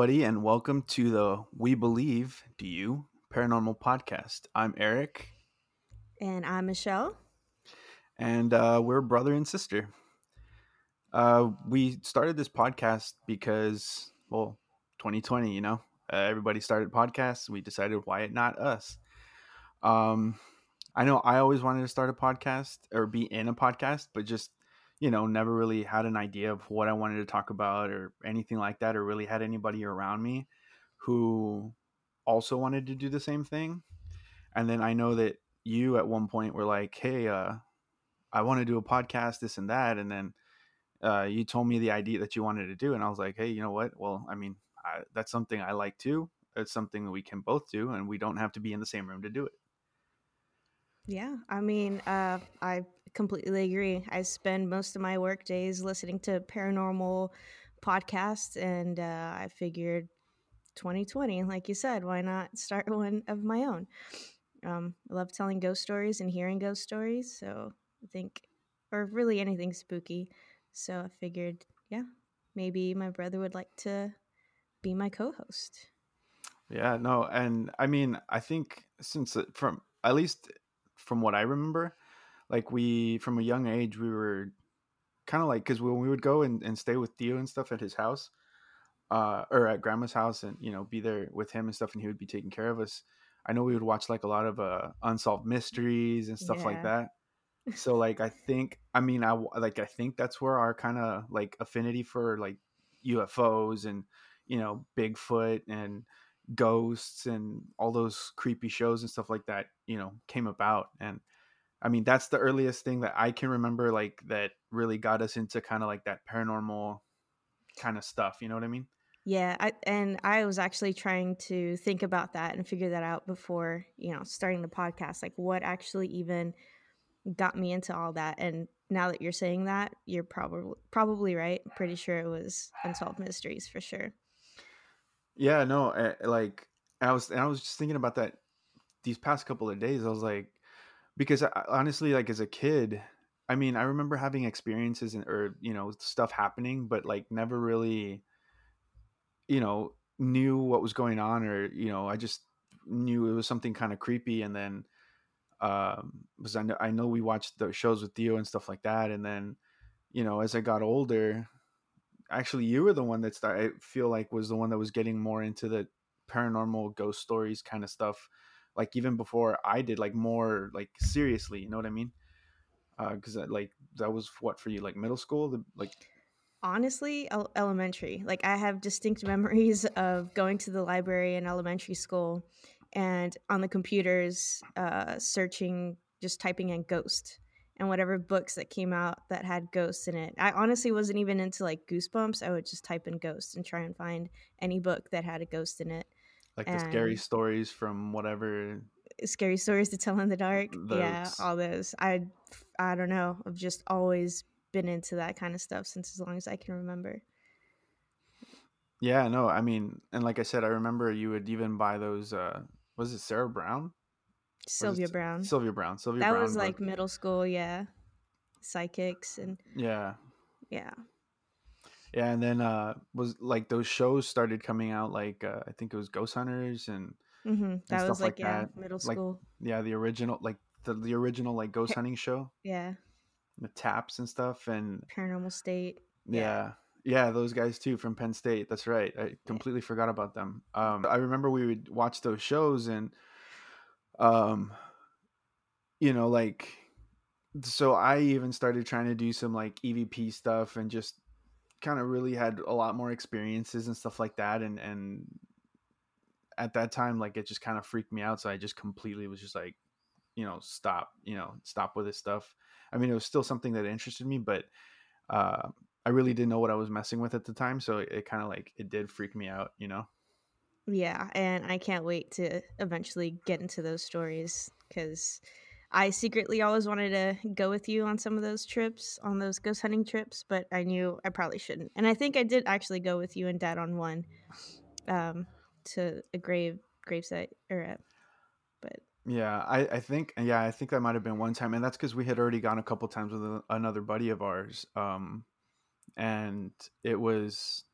Everybody, and welcome to the We Believe, Do You Paranormal Podcast. I'm Eric, And I'm Michelle. and uh, we're brother and sister. Uh, we started this podcast because, well, 2020, you know, uh, everybody started podcasts. We decided, why not us? Um, I know I always wanted to start a podcast or be in a podcast, but just you know, never really had an idea of what I wanted to talk about or anything like that, or really had anybody around me who also wanted to do the same thing. And then I know that you at one point were like, "Hey, uh, I want to do a podcast, this and that," and then uh, you told me the idea that you wanted to do, and I was like, "Hey, you know what? Well, I mean, I, that's something I like too. It's something that we can both do, and we don't have to be in the same room to do it." Yeah, I mean, uh, I completely agree. I spend most of my work days listening to paranormal podcasts, and uh, I figured 2020, like you said, why not start one of my own? Um, I love telling ghost stories and hearing ghost stories, so I think, or really anything spooky. So I figured, yeah, maybe my brother would like to be my co host. Yeah, no, and I mean, I think since it- from at least from what I remember, like we from a young age we were kind of like because when we would go and, and stay with Theo and stuff at his house, uh, or at grandma's house, and you know be there with him and stuff, and he would be taking care of us. I know we would watch like a lot of uh, unsolved mysteries and stuff like that. So like I think I mean I like I think that's where our kind of like affinity for like UFOs and you know Bigfoot and ghosts and all those creepy shows and stuff like that you know came about and I mean that's the earliest thing that I can remember like that really got us into kind of like that paranormal kind of stuff you know what I mean Yeah, I, and I was actually trying to think about that and figure that out before, you know, starting the podcast. Like, what actually even got me into all that? And now that you're saying that, you're probably probably right. Pretty sure it was unsolved mysteries for sure. yeah no eh, like I was and I was just thinking about that these past couple of days I was like because I, honestly like as a kid I mean I remember having experiences and or you know stuff happening but like never really you know knew what was going on or you know I just knew it was something kind of creepy and then um because I know, I know we watched the shows with Theo and stuff like that and then you know as I got older actually you were the one that started I feel like was the one that was getting more into the paranormal ghost stories kind of stuff like even before I did like more like seriously you know what I mean because uh, like that was what for you like middle school the, like Honestly, el- elementary. Like, I have distinct memories of going to the library in elementary school and on the computers, uh, searching, just typing in ghost and whatever books that came out that had ghosts in it. I honestly wasn't even into like goosebumps. I would just type in ghost and try and find any book that had a ghost in it. Like the scary stories from whatever scary stories to tell in the dark. Yeah, all those. I I don't know. I've just always been into that kind of stuff since as long as I can remember. yeah no I mean and like I said I remember you would even buy those uh was it Sarah Brown Sylvia Browne. Sylvia Browne Sylvia That Brown was book like middle school, yeah. Psychics and yeah yeah. Yeah, and then uh was like those shows started coming out like uh, I think it was Ghost Hunters and hmm and That stuff was like like yeah, that. middle Like school. yeah, the original like the the original like ghost hunting show, yeah, the TAPS and stuff and paranormal state. Yeah. yeah. Yeah, those guys too from Penn State. That's right. I yeah. completely forgot about them. Um I remember we would watch those shows and um you know like so I even started trying to do some like EVP stuff and just kind of really had a lot more experiences and stuff like that and and at that time like it just kind of freaked me out so i just completely was just like you know stop you know stop with this stuff. I mean it was still something that interested me but uh i really didn't know what i was messing with at the time so it, it kind of like it did freak me out you know? Yeah, and I can't wait to eventually get into those stories because I secretly always wanted to go with you on some of those trips, on those ghost hunting trips, but I knew I probably shouldn't. And I think I did actually go with you and Dad on one, um, to a grave gravesite or a, but yeah i i think yeah i think that might have been one time and that's because we had already gone a couple times with a, another buddy of ours um and it was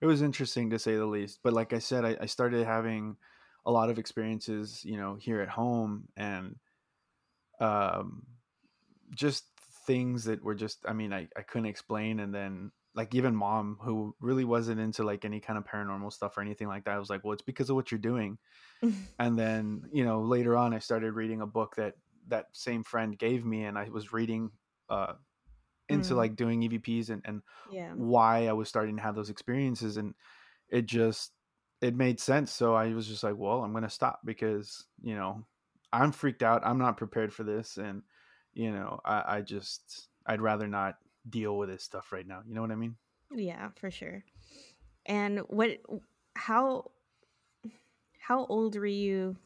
it was interesting to say the least. But like I said, I, I started having a lot of experiences, you know, here at home and um just things that were just I mean, I, I couldn't explain and then like even mom who really wasn't into like any kind of paranormal stuff or anything like that I was like, Well, it's because of what you're doing. And then, you know, later on I started reading a book that that same friend gave me and I was reading uh into Mm, like doing EVPs and, and yeah. why I was starting to have those experiences and it just it made sense. So I was just like, well, I'm gonna stop because, you know, I'm freaked out. I'm not prepared for this and you know, I, I just I'd rather not deal with this stuff right now. You know what I mean? Yeah, for sure. And what how how old were you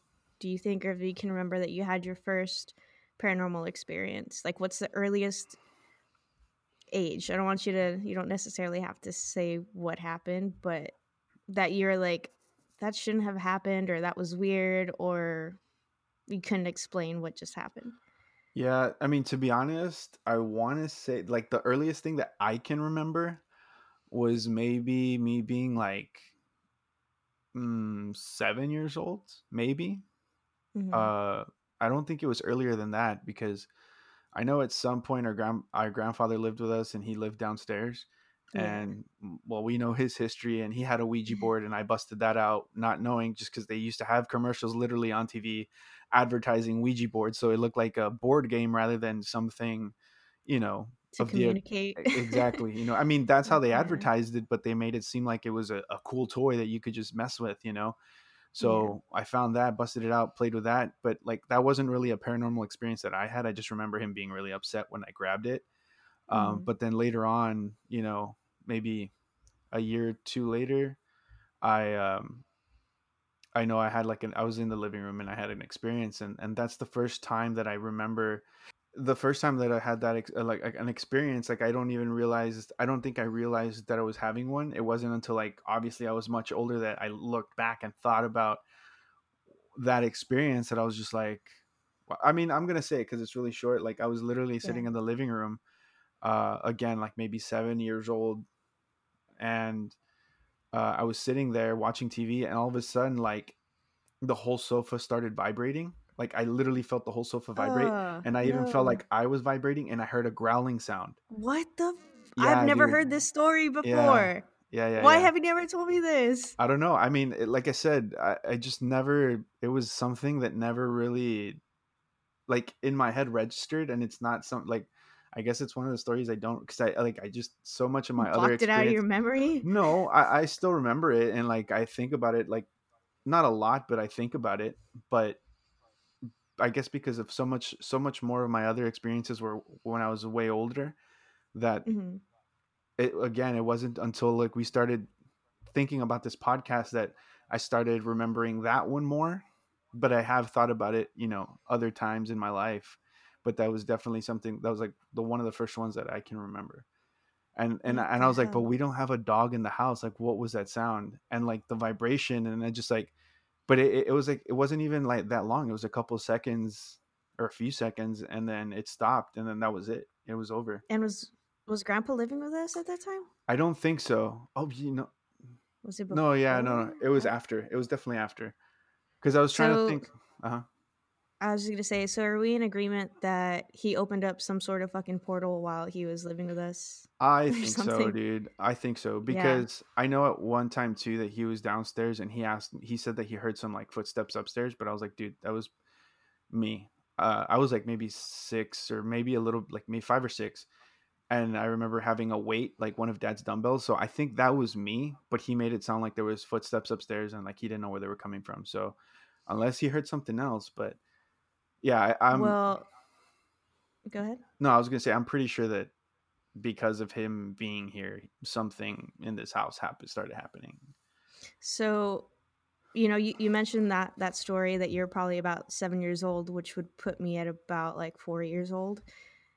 do you think or if you can remember that you had your first paranormal experience? Like what's the earliest age? I don't want you to you don't necessarily have to say what happened, but that you're like that shouldn't have happened or that was weird or you couldn't explain what just happened. Yeah, I mean to be honest, I wanna say like the earliest thing that I can remember was maybe me being like mm, seven years old, maybe. Mhm. Uh, I don't think it was earlier than that because I know at some point our grand our grandfather lived with us and he lived downstairs. Yeah. And mm, well, we know his history, and he had a Ouija board, and I busted that out, not knowing just because they used to have commercials literally on TV advertising Ouija boards, so it looked like a board game rather than something, you know, to of the communicate. e- exactly, you know. I mean, that's how they advertised it, but they made it seem like it was a, a cool toy that you could just mess with, you know Yeah. so I found that, busted it out, played with that, but like that wasn't really a paranormal experience that I had. I just remember him being really upset when I grabbed it. Um, Mhm. but then later on, you know, maybe a year or two later, I um, I know I had like an I was in the living room and I had an experience, and and that's the first time that I remember the first time that I had that ex- like like, an experience. Like I don't even realize I don't think I realized that I was having one. It wasn't until like obviously I was much older that I looked back and thought about that experience that I was just like, I mean, I'm gonna say it because it's really short. Like I was literally Yeah. sitting in the living room, uh, again, like maybe seven years old, and uh, I was sitting there watching TV, and all of a sudden, like the whole sofa started vibrating. Like I literally felt the whole sofa vibrate, Oh, and I even felt like I was vibrating, and I heard a growling sound. What the I've never dude. heard this story before. yeah, yeah, Why yeah. have you never told me this? I don't know. I mean, it, like I said, I, I just never. It was something that never really like in my head registered and it's not something like i guess it's one of the stories i don't because i like i just so much of my other Blocked it out of your memory? no I, I still remember it and like i think about it like not a lot but i think about it but i guess because of so much so much more of my other experiences were when i was way older that Mhm. it again it wasn't until like we started thinking about this podcast that i started remembering that one more but I have thought about it, you know, other times in my life. But that was definitely something that was like the one of the first ones that I can remember. And and and I was like, but we don't have a dog in the house. Like, what was that sound? And like the vibration, and I just like, but it, it was like it wasn't even like that long. It was a couple of seconds or a few seconds, and then it stopped, and then that was it. It was over. And was was grandpa living with us at that time? I don't think so. Oh, you know, Was it no, yeah, no, no. It was after. It was definitely after. Because I was trying to think. Uh huh. I was just gonna say, so are we in agreement that he opened up some sort of fucking portal while he was living with us I think so, dude. I think so Yeah. because I know at one time too that he was downstairs and he asked, he said that he heard some like footsteps upstairs, but I was like, dude, that was me. Uh, I was like maybe six or maybe a little like maybe five or six, and I remember having a weight like one of Dad's dumbbells. So I think that was me, but he made it sound like there was footsteps upstairs and like he didn't know where they were coming from. So unless he heard something else, but yeah, I, I'm Well, go ahead. no, I was gonna say I'm pretty sure that because of him being here, something in this house happened started happening. So, you know, you, you mentioned that that story that you're probably about seven years old, which would put me at about like four years old.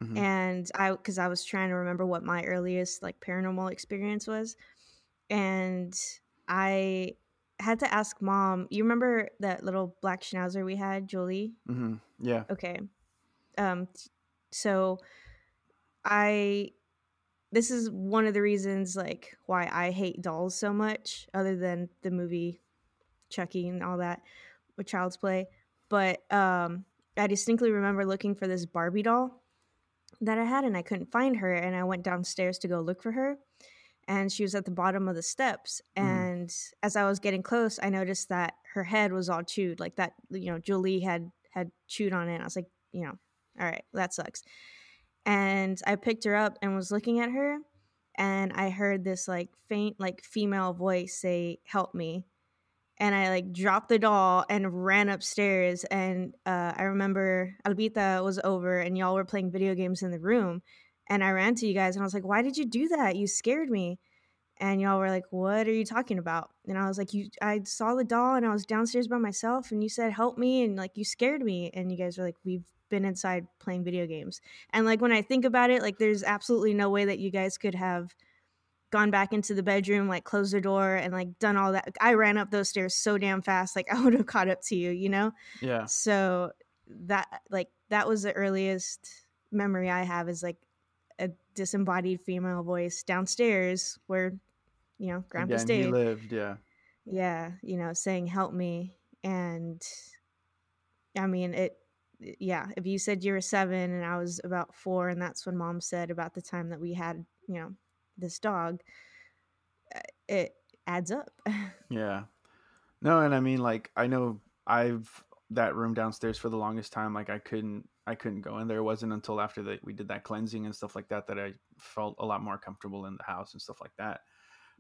hmm And I, because I was trying to remember what my earliest like paranormal experience was, and I had to ask mom. You remember that little black schnauzer we had, Julie? hmm Yeah. Okay. Um. So I this is one of the reasons like why I hate dolls so much, other than the movie Chucky and all that with Child's Play. But um, I distinctly remember looking for this Barbie doll that I had, and I couldn't find her. And I went downstairs to go look for her, and she was at the bottom of the steps. Mhm. And as I was getting close, I noticed that her head was all chewed, like that. You know, Julie had had chewed on it. I was like, you know, all right, that sucks. And I picked her up and was looking at her, and I heard this like faint, like female voice say, "Help me." and I like dropped the doll and ran upstairs. And uh, I remember Albita was over and y'all were playing video games in the room. And I ran to you guys and I was like, why did you do that? You scared me. And y'all were like, what are you talking about? And I was like, you, I saw the doll and I was downstairs by myself and you said, help me. And like, you scared me. And you guys were like, we've been inside playing video games. And like, when I think about it, like, there's absolutely no way that you guys could have gone back into the bedroom, like closed the door and like done all that. I ran up those stairs so damn fast, like I would have caught up to you, you know? Yeah. So that like that was the earliest memory I have is like a disembodied female voice downstairs where, you know, grandpa stayed. he lived. Yeah. yeah, you know, saying help me. And I mean it yeah, if you said you were seven and I was about four and that's when mom said about the time that we had, you know, this dog, uh, it adds up. Yeah. No, and I mean like I know I've that room downstairs for the longest time like I couldn't I couldn't go in there. It wasn't until after that we did that cleansing and stuff like that that I felt a lot more comfortable in the house and stuff like that.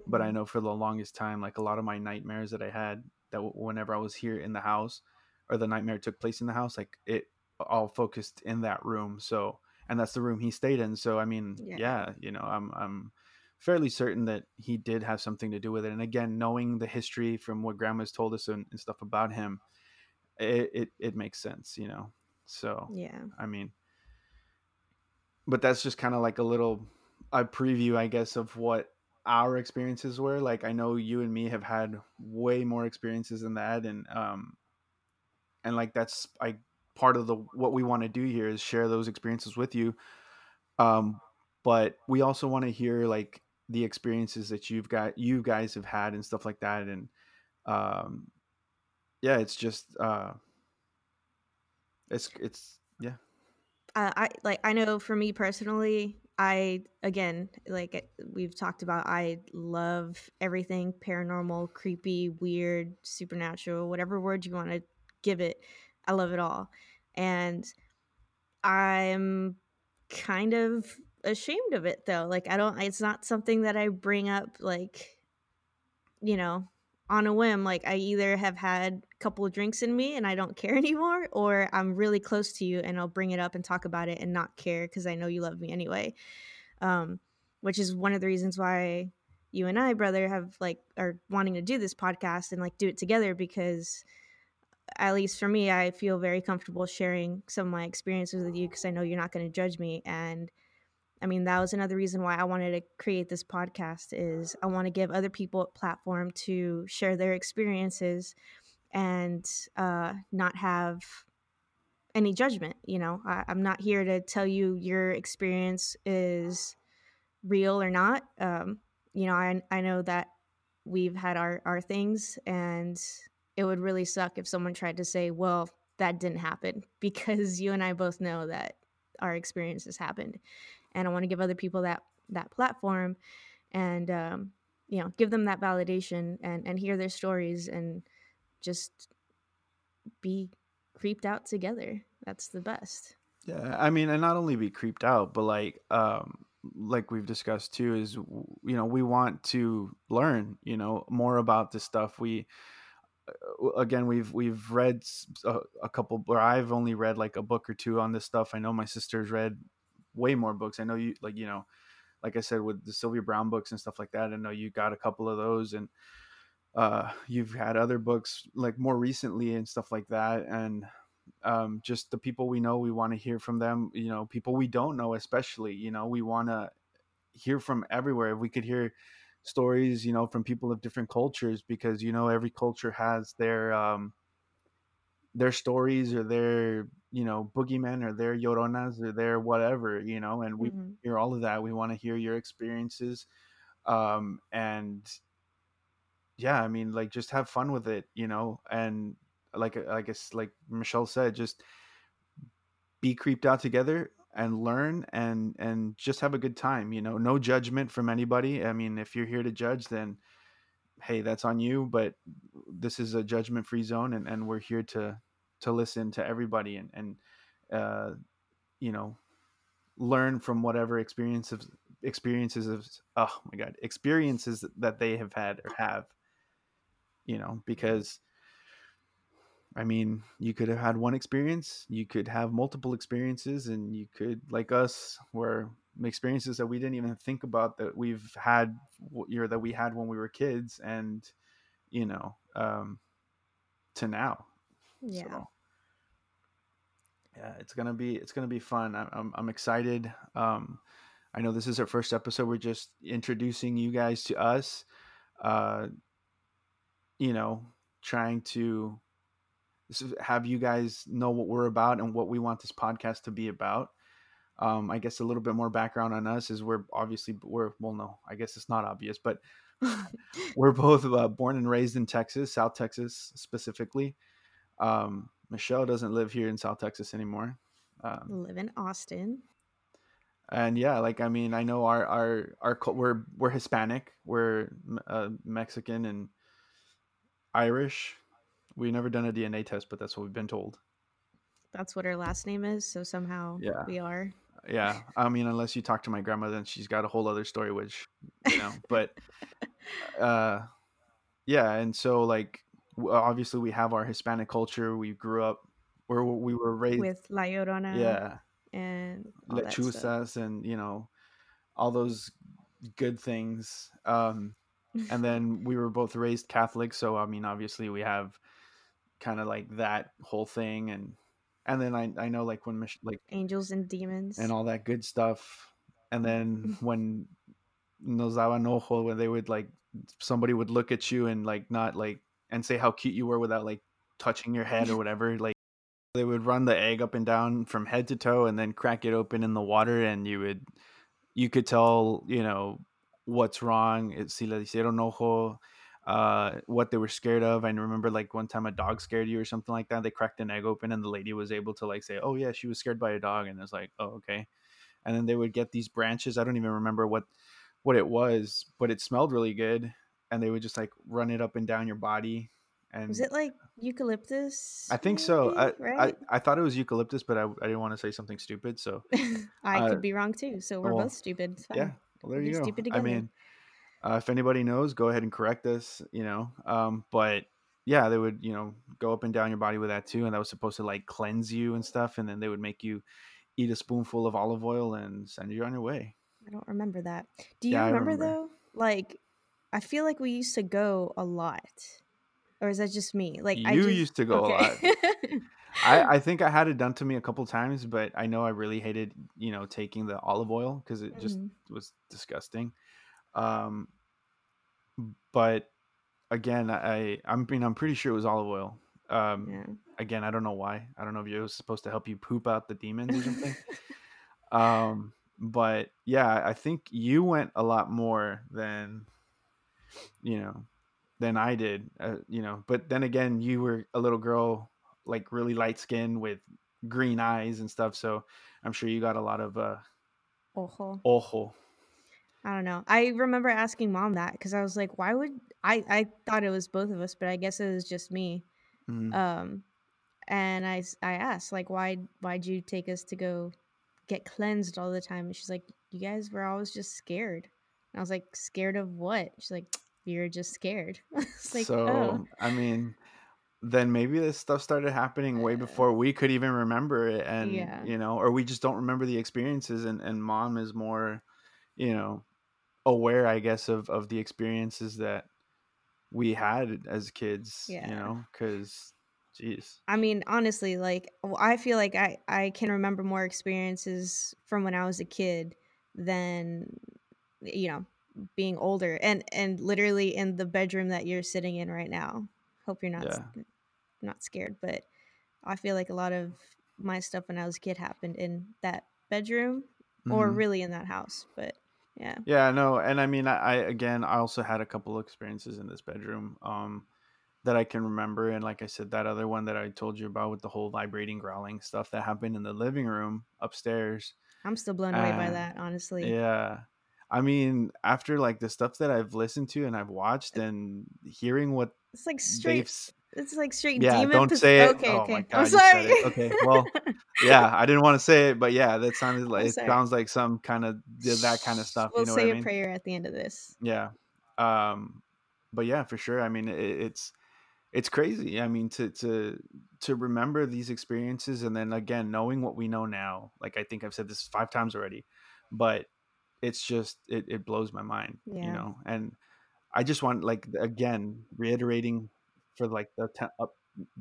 But I mm-hmm. know for the longest time like a lot of my nightmares that I had that w- whenever I was here in the house or the nightmare took place in the house like it all focused in that room. So and that's the room he stayed in. So I mean, Yeah. yeah, you know, I'm I'm fairly certain that he did have something to do with it. And again, knowing the history from what grandma's told us and, and stuff about him, it, it it makes sense, you know. So yeah. I mean, but that's just kind of like a little a preview, I guess, of what our experiences were. Like I know you and me have had way more experiences than that, and um, and like that's I part of the what we want to do here is share those experiences with you. Um, but we also want to hear like the experiences that you've got, you guys have had, and stuff like that, and um, yeah, it's just uh, it's it's yeah. uh, I like I know for me personally, I again like eh, we've talked about. I love everything paranormal, creepy, weird, supernatural, whatever word you want to give it. I love it all, and I'm kind of ashamed of it though. Like I don't. It's not something that I bring up like you know on a whim like i either have had a couple of drinks in me and i don't care anymore or i'm really close to you and i'll bring it up and talk about it and not care because i know you love me anyway. Um, which is one of the reasons why you and i brother have like are wanting to do this podcast and like do it together because at least for me i feel very comfortable sharing some of my experiences with you because i know you're not going to judge me and I mean, that was another reason why I wanted to create this podcast is I want to give other people a platform to share their experiences and uh, not have any judgment. You know, I, I'm not here to tell you your experience is real or not. Um, you know, I I know that we've had our our things, and it would really suck if someone tried to say, "Well, that didn't happen," because you and I both know that our experiences happened and I want to give other people that that platform and um, you know give them that validation and and hear their stories and just be creeped out together. That's the best. Yeah, I mean, and not only be creeped out, but like, um, like we've discussed too, is you know we want to learn, you know, more about this stuff. We uh, again, we've we've read a couple, or I've only read like a book or two on this stuff. I know my sister's read way more books. I know you like you know, like I said with the Sylvia Browne books and stuff like that. I know you got a couple of those, and uh, you've had other books like more recently and stuff like that, and um, just the people we know we want to hear from them you know people we don't know especially you know we want to hear from everywhere if we could hear stories you know from people of different cultures because you know every culture has their um their stories or their you know boogeymen or their lloronas or their whatever you know and we hmm hear all of that we want to hear your experiences um and yeah i mean like just have fun with it you know and like i guess like michelle said just be creeped out together and learn and and just have a good time you know no judgment from anybody i mean if you're here to judge then hey that's on you but this is a judgment free zone and, and we're here to to listen to everybody and and uh you know learn from whatever experiences experiences of oh my god experiences that they have had or have you know because I mean, you could have had one experience, you could have multiple experiences, and you could, like us, where experiences that we didn't even think about that we've had, or that we had when we were kids, and you know, um, to now. Yeah. So, yeah, it's gonna be it's gonna be fun. I'm I'm, I'm excited. Um, I know this is our first episode. We're just introducing you guys to us. Uh, you know, trying to have you guys know what we're about and what we want this podcast to be about. Um, I guess a little bit more background on us is we're obviously we're well no I guess it's not obvious but we're both uh, born and raised in Texas South Texas specifically. Um, Michelle doesn't live here in South Texas anymore. Um, Live in Austin. And yeah, like I mean, I know our our our we're we're Hispanic, we're uh, Mexican and Irish we never done a DNA test, but that's what we've been told. That's what her last name is, so somehow yeah. we are. Yeah, I mean, unless you talk to my grandma, then she's got a whole other story, which you know. but uh, yeah, and so like obviously we have our Hispanic culture. We grew up where we were raised with La Llorona. Yeah, and lechuzas, and you know all those good things. Um, and then we were both raised Catholic, so I mean, obviously we have kind of like that whole thing and and then I, I know like when Mich- like angels and demons and all that good stuff and then when nos daban ojo when they would like somebody would look at you and like not like and say how cute you were without like touching your head or whatever like they would run the egg up and down from head to toe and then crack it open in the water and you would you could tell you know what's wrong It's si le hicieron ojo uh, what they were scared of. I remember like one time a dog scared you or something like that. They cracked an egg open and the lady was able to like say, "Oh yeah, she was scared by a dog," and it's like, "Oh okay." And then they would get these branches. I don't even remember what what it was, but it smelled really good, and they would just like run it up and down your body. And was it like eucalyptus? I think maybe, so. I, right? I I thought it was eucalyptus, but I, I didn't want to say something stupid, so I uh, could be wrong too. So we're well, both stupid. Yeah, well, there we'll you go. Stupid together. I mean, uh, if anybody knows, go ahead and correct us. You know, um, but yeah, they would you know go up and down your body with that too, and that was supposed to like cleanse you and stuff, and then they would make you eat a spoonful of olive oil and send you on your way. I don't remember that. Do you yeah, remember, remember though? Like, I feel like we used to go a lot, or is that just me? Like, you I just, used to go okay. a lot. I, I think I had it done to me a couple times, but I know I really hated, you know, taking the olive oil because it just mm-hmm. was disgusting. Um, but again, I I mean I'm pretty sure it was olive oil. Um, yeah. Again, I don't know why. I don't know if it was supposed to help you poop out the demons or something. um, but yeah, I think you went a lot more than you know than I did. Uh, you know, but then again, you were a little girl, like really light skin with green eyes and stuff. So I'm sure you got a lot of uh, ojo. Ojo. I don't know. I remember asking mom that because I was like, why would I? I thought it was both of us, but I guess it was just me. Mm-hmm. Um, and I I asked like, why why'd you take us to go get cleansed all the time? And she's like, you guys were always just scared. And I was like, scared of what? She's like, you're just scared. like, oh. so oh. I mean, then maybe this stuff started happening way uh. before we could even remember it, and yeah. you know, or we just don't remember the experiences. And and mom is more, you know, aware i guess of of the experiences that we had as kids yeah. you know because jeez i mean honestly like i feel like i i can remember more experiences from when i was a kid than you know being older and and literally in the bedroom that you're sitting in right now hope you're not yeah. not scared but i feel like a lot of my stuff when I was a kid happened in that bedroom or Mhm. really in that house. But yeah, Yeah, no, and I mean, I, I again, I also had a couple of experiences in this bedroom um, that I can remember, and like I said, that other one that I told you about with the whole vibrating, growling stuff that happened in the living room upstairs. I'm still blown away by Uh, that, honestly. yeah, I mean, after like the stuff that I've listened to and I've watched and hearing what It's like straight. It's like straight yeah, demon. don't Pos- say it. okay, Oh okay. my I'm god, sorry. Okay, well, yeah, I didn't want to say it, but yeah, that sounded like it sounds like some kind of that kind of stuff. We'll You know what say I a mean? prayer at the end of this. Yeah. Um, but yeah, for sure. I mean, it, it's it's crazy. I mean, to to to remember these experiences and then again knowing what we know now. Like I think I've said this five times already, but it's just it, it blows my mind. You know, and I just want like again reiterating for like the ten, up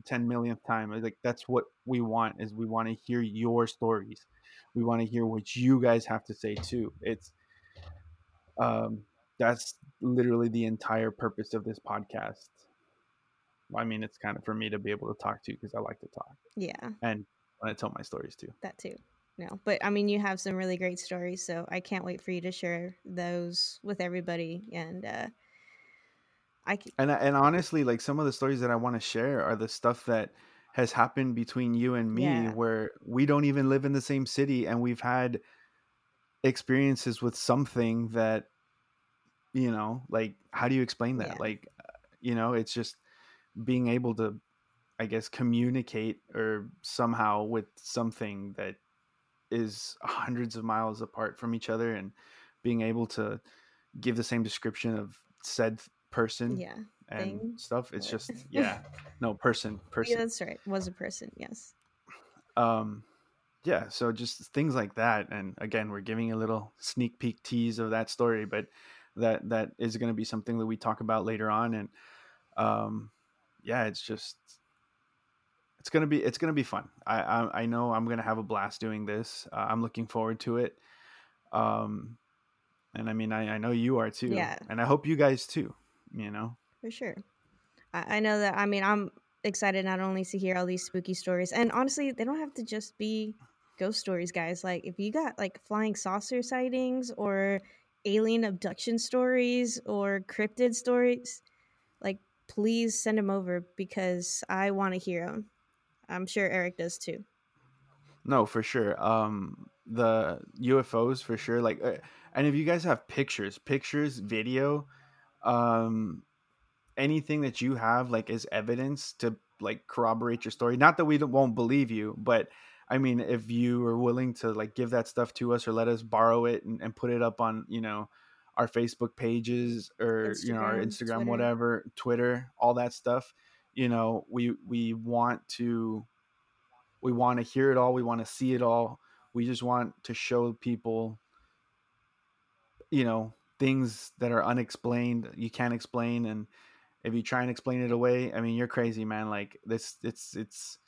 10 millionth time like that's what we want is we want to hear your stories. We want to hear what you guys have to say too. It's um that's literally the entire purpose of this podcast. I mean it's kind of for me to be able to talk to because i like to talk Yeah, and i tell my stories too. That too. No, but I mean, you have some really great stories, so I can't wait for you to share those with everybody. And uh, I c- and and honestly like some of the stories that i want to share are the stuff that has happened between you and me Yeah. where we don't even live in the same city and we've had experiences with something that you know like how do you explain that Yeah. like uh, you know it's just being able to i guess communicate or somehow with something that is hundreds of miles apart from each other and being able to give the same description of said person yeah, and thing, stuff it's just yeah no person person yeah, that's right. Was a person, yes. um yeah so just things like that and again we're giving a little sneak peek tease of that story but that that is going to be something that we talk about later on and um yeah it's just it's gonna be it's gonna be fun i i, I know i'm gonna have a blast doing this uh, i'm looking forward to it um and i mean I, I know you are too Yeah. and i hope you guys too you know For sure. I, I know that. I mean, I'm excited not only to hear all these spooky stories, and honestly, they don't have to just be ghost stories, guys. Like, if you got like flying saucer sightings or alien abduction stories or cryptid stories, like, please send them over because I want to hear them. I'm sure Eric does too. No, for sure. Um, the UFOs for sure. Like, uh, and if you guys have pictures, pictures, video, um, anything that you have like as evidence to like corroborate your story. Not that we don't- won't believe you, but I mean, if you are willing to like give that stuff to us or let us borrow it and, and put it up on, you know, our Facebook pages or you know our Instagram, Instagram, Twitter. whatever, Twitter, all that stuff. You know, we we want to we want to hear it all we want to see it all. We just want to show people you know things that are unexplained you can't explain and if you try and explain it away i mean you're crazy man like this it's it's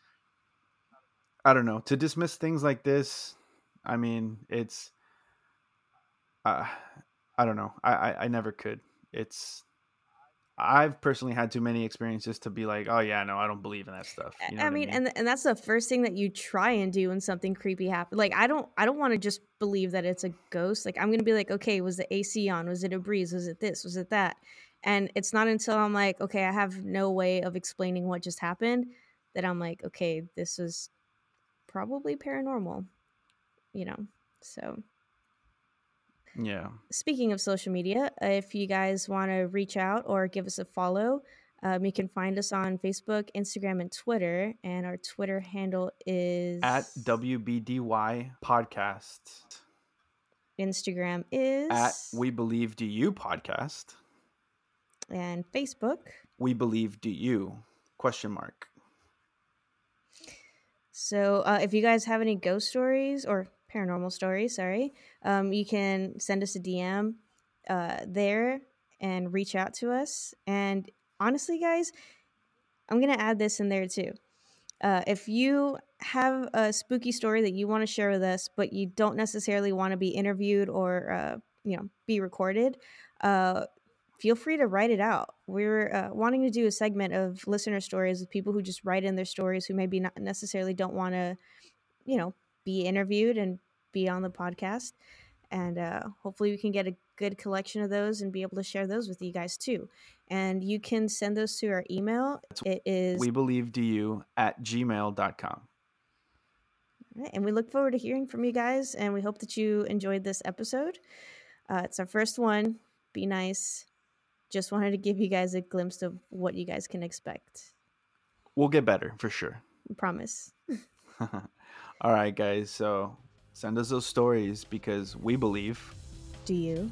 i don't know to dismiss things like this i mean it's uh, i don't know I, I i never could. It's i've personally had too many experiences to be like oh yeah no i don't believe in that stuff you know I what mean, and and that's the first thing that you try and do when something creepy happens. Like, I don't, I don't want to just believe that it's a ghost. Like, I'm gonna be like, okay, was the AC on? Was it a breeze? Was it this? Was it that? And it's not until I'm like, okay, I have no way of explaining what just happened that I'm like, okay, this is probably paranormal. You know, so yeah speaking of social media, if you guys want to reach out or give us a follow, um, you can find us on Facebook, Instagram, and Twitter. And our Twitter handle is at WBDY podcast Instagram is at We Believe Do You podcast. and Facebook. We believe do you question mark. So uh, if you guys have any ghost stories or paranormal stories, sorry, um, you can send us a DM uh, there and reach out to us. And honestly, guys, I'm gonna add this in there too. Uh, if you have a spooky story that you want to share with us, but you don't necessarily want to be interviewed or uh, you know be recorded, uh, feel free to write it out. We're uh, wanting to do a segment of listener stories with people who just write in their stories who maybe not necessarily don't want to you know, be interviewed and be on the podcast. And uh, hopefully, we can get a good collection of those and be able to share those with you guys too. And you can send those to our email. It is we believe you at gmail.com. Right, and we look forward to hearing from you guys. And we hope that you enjoyed this episode. Uh, it's our first one. Be nice. Just wanted to give you guys a glimpse of what you guys can expect. We'll get better for sure. I promise. All right, guys. So send us those stories because we believe. Do you?